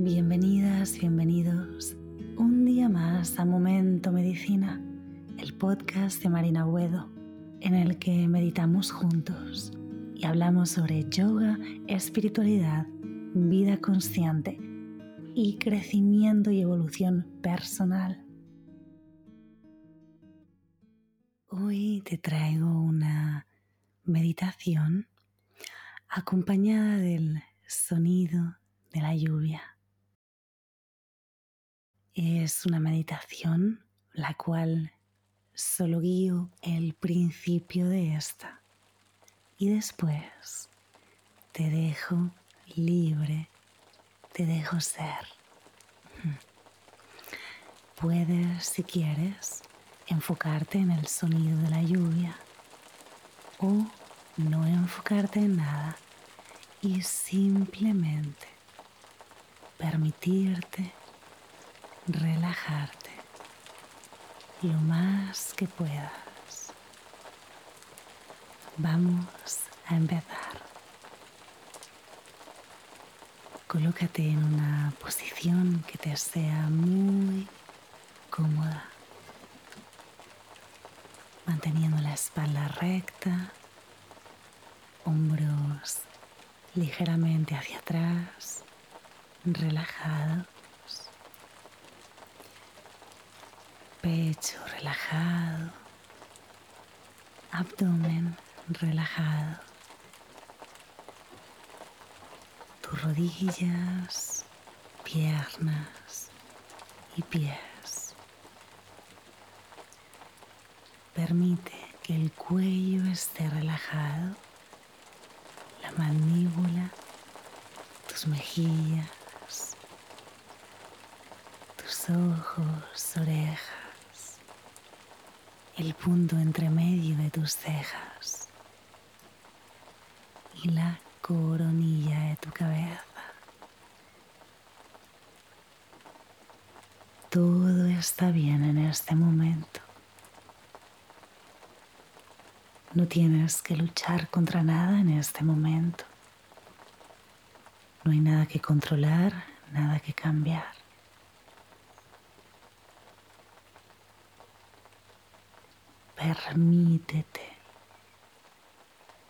Bienvenidas, bienvenidos un día más a Momento Medicina, el podcast de Marina Buedo, en el que meditamos juntos y hablamos sobre yoga, espiritualidad, vida consciente y crecimiento y evolución personal. Hoy te traigo una meditación acompañada del sonido de la lluvia. Es una meditación la cual solo guío el principio de esta y después te dejo libre, te dejo ser. Puedes, si quieres, enfocarte en el sonido de la lluvia o no enfocarte en nada y simplemente permitirte relajarte lo más que puedas. Vamos a empezar. Colócate en una posición que te sea muy cómoda, manteniendo la espalda recta, hombros ligeramente hacia atrás, relajados, pecho relajado, abdomen relajado, tus rodillas, piernas y pies. Permite que el cuello esté relajado. Mandíbula, tus mejillas, tus ojos, orejas, el punto entre medio de tus cejas y la coronilla de tu cabeza. Todo está bien en este momento. No tienes que luchar contra nada en este momento. No hay nada que controlar, nada que cambiar. Permítete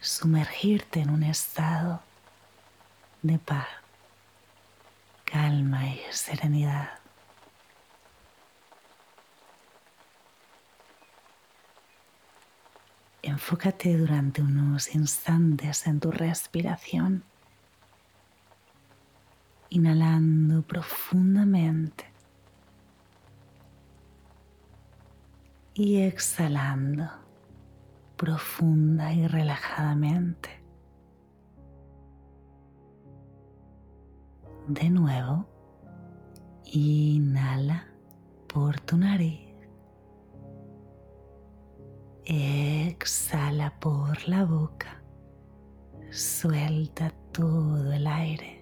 sumergirte en un estado de paz, calma y serenidad. Enfócate durante unos instantes en tu respiración, inhalando profundamente y exhalando profunda y relajadamente. De nuevo, inhala por tu nariz. Exhala por la boca. Suelta todo el aire.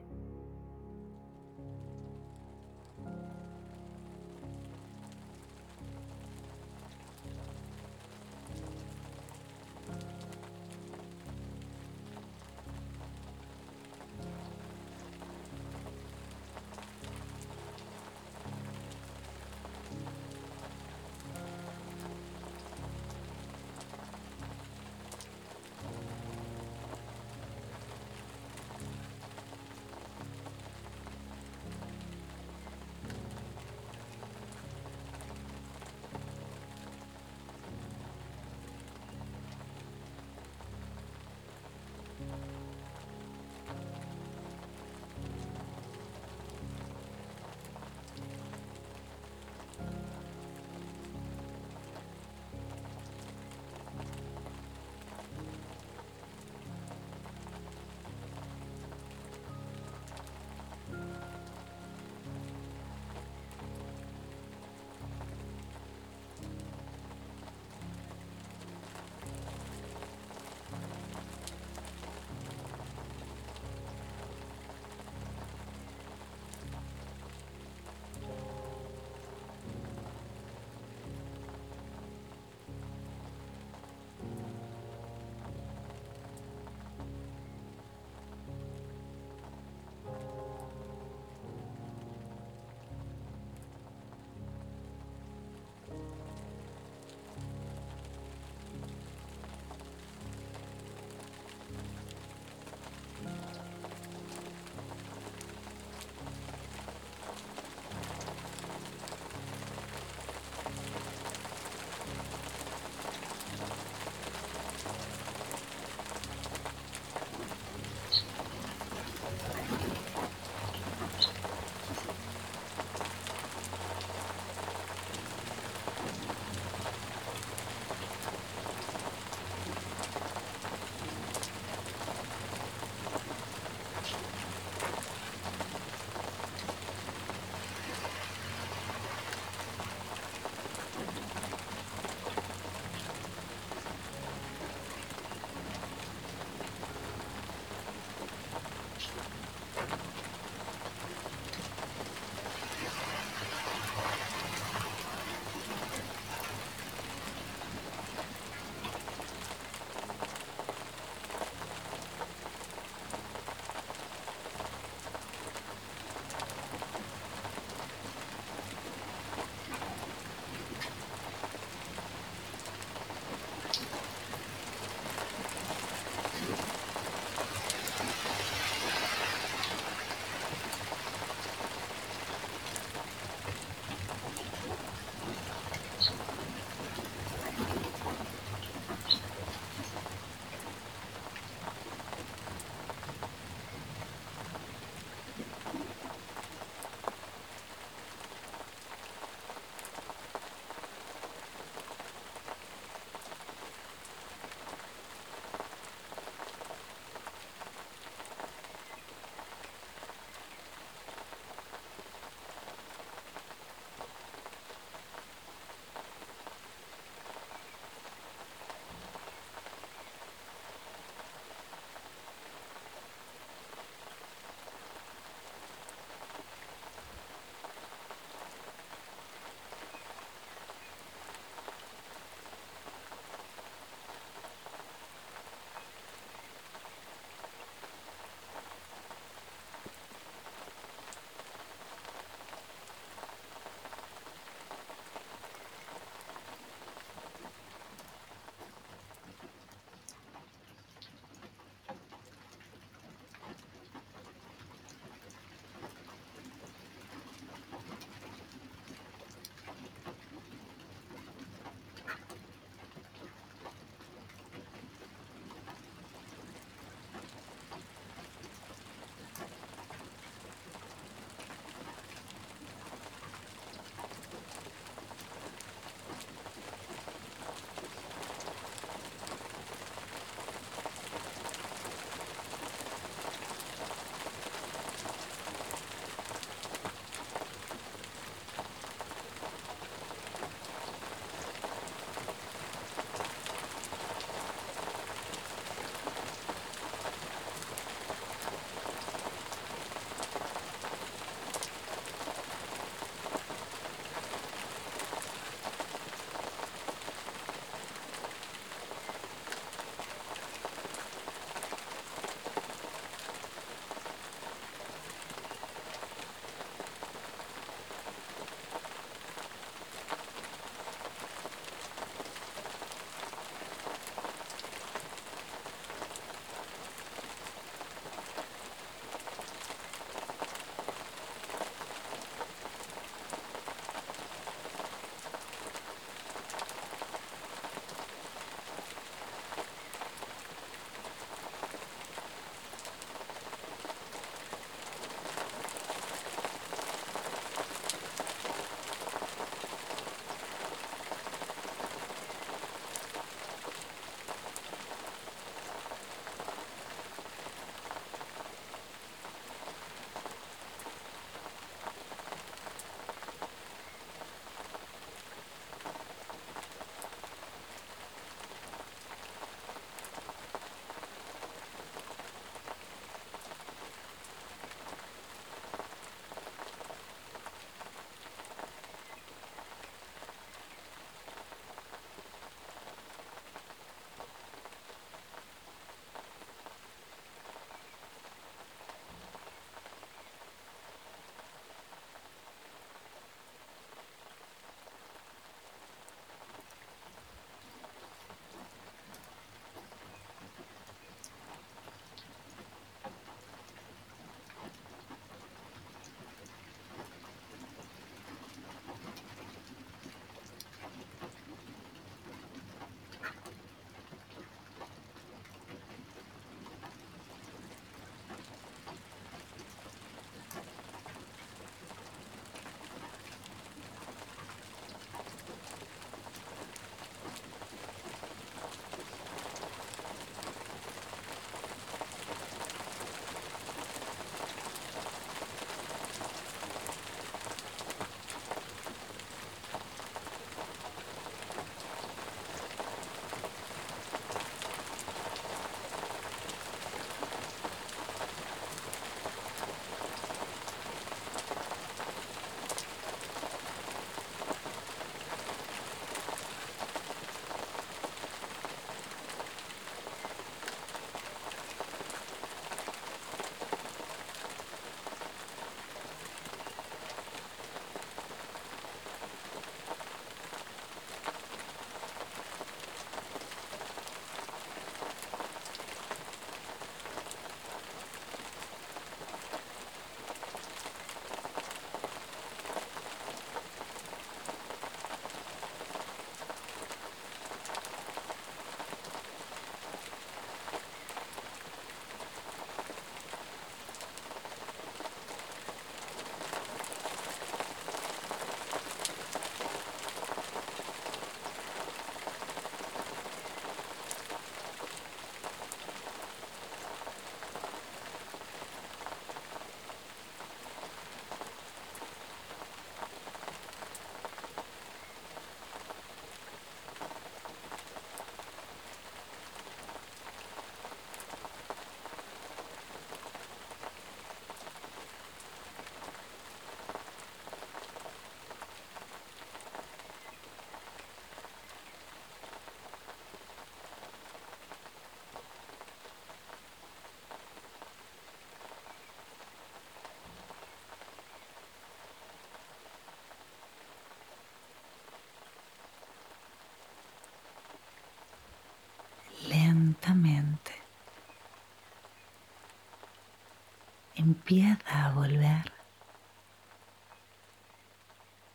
Empieza a volver,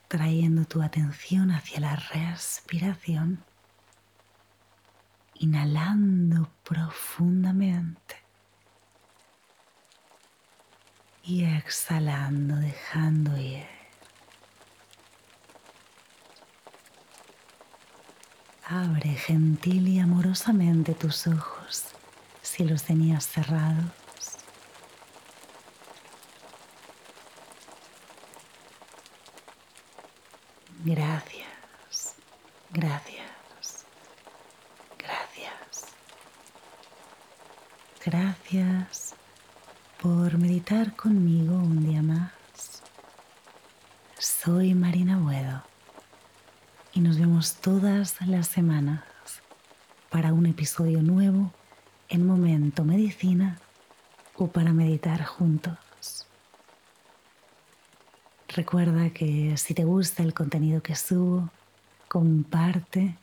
trayendo tu atención hacia la respiración, inhalando profundamente y exhalando, dejando ir. Abre gentil y amorosamente tus ojos si los tenías cerrados. Gracias, gracias, gracias. Gracias por meditar conmigo un día más. Soy Marina Buedo y nos vemos todas las semanas para un episodio nuevo en Momento Medicina o para meditar juntos. Recuerda que si te gusta el contenido que subo, comparte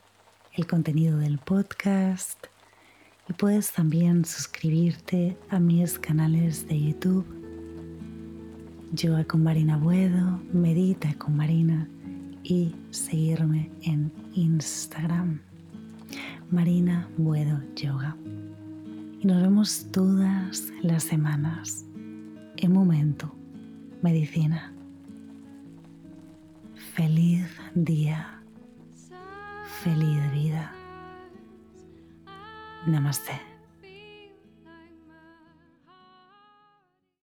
el contenido del podcast y puedes también suscribirte a mis canales de YouTube. Yoga con Marina Buedo, Medita con Marina y seguirme en Instagram. Marina Buedo Yoga. Y nos vemos todas las semanas en Momento Medicina. Feliz día. Feliz vida. Namaste.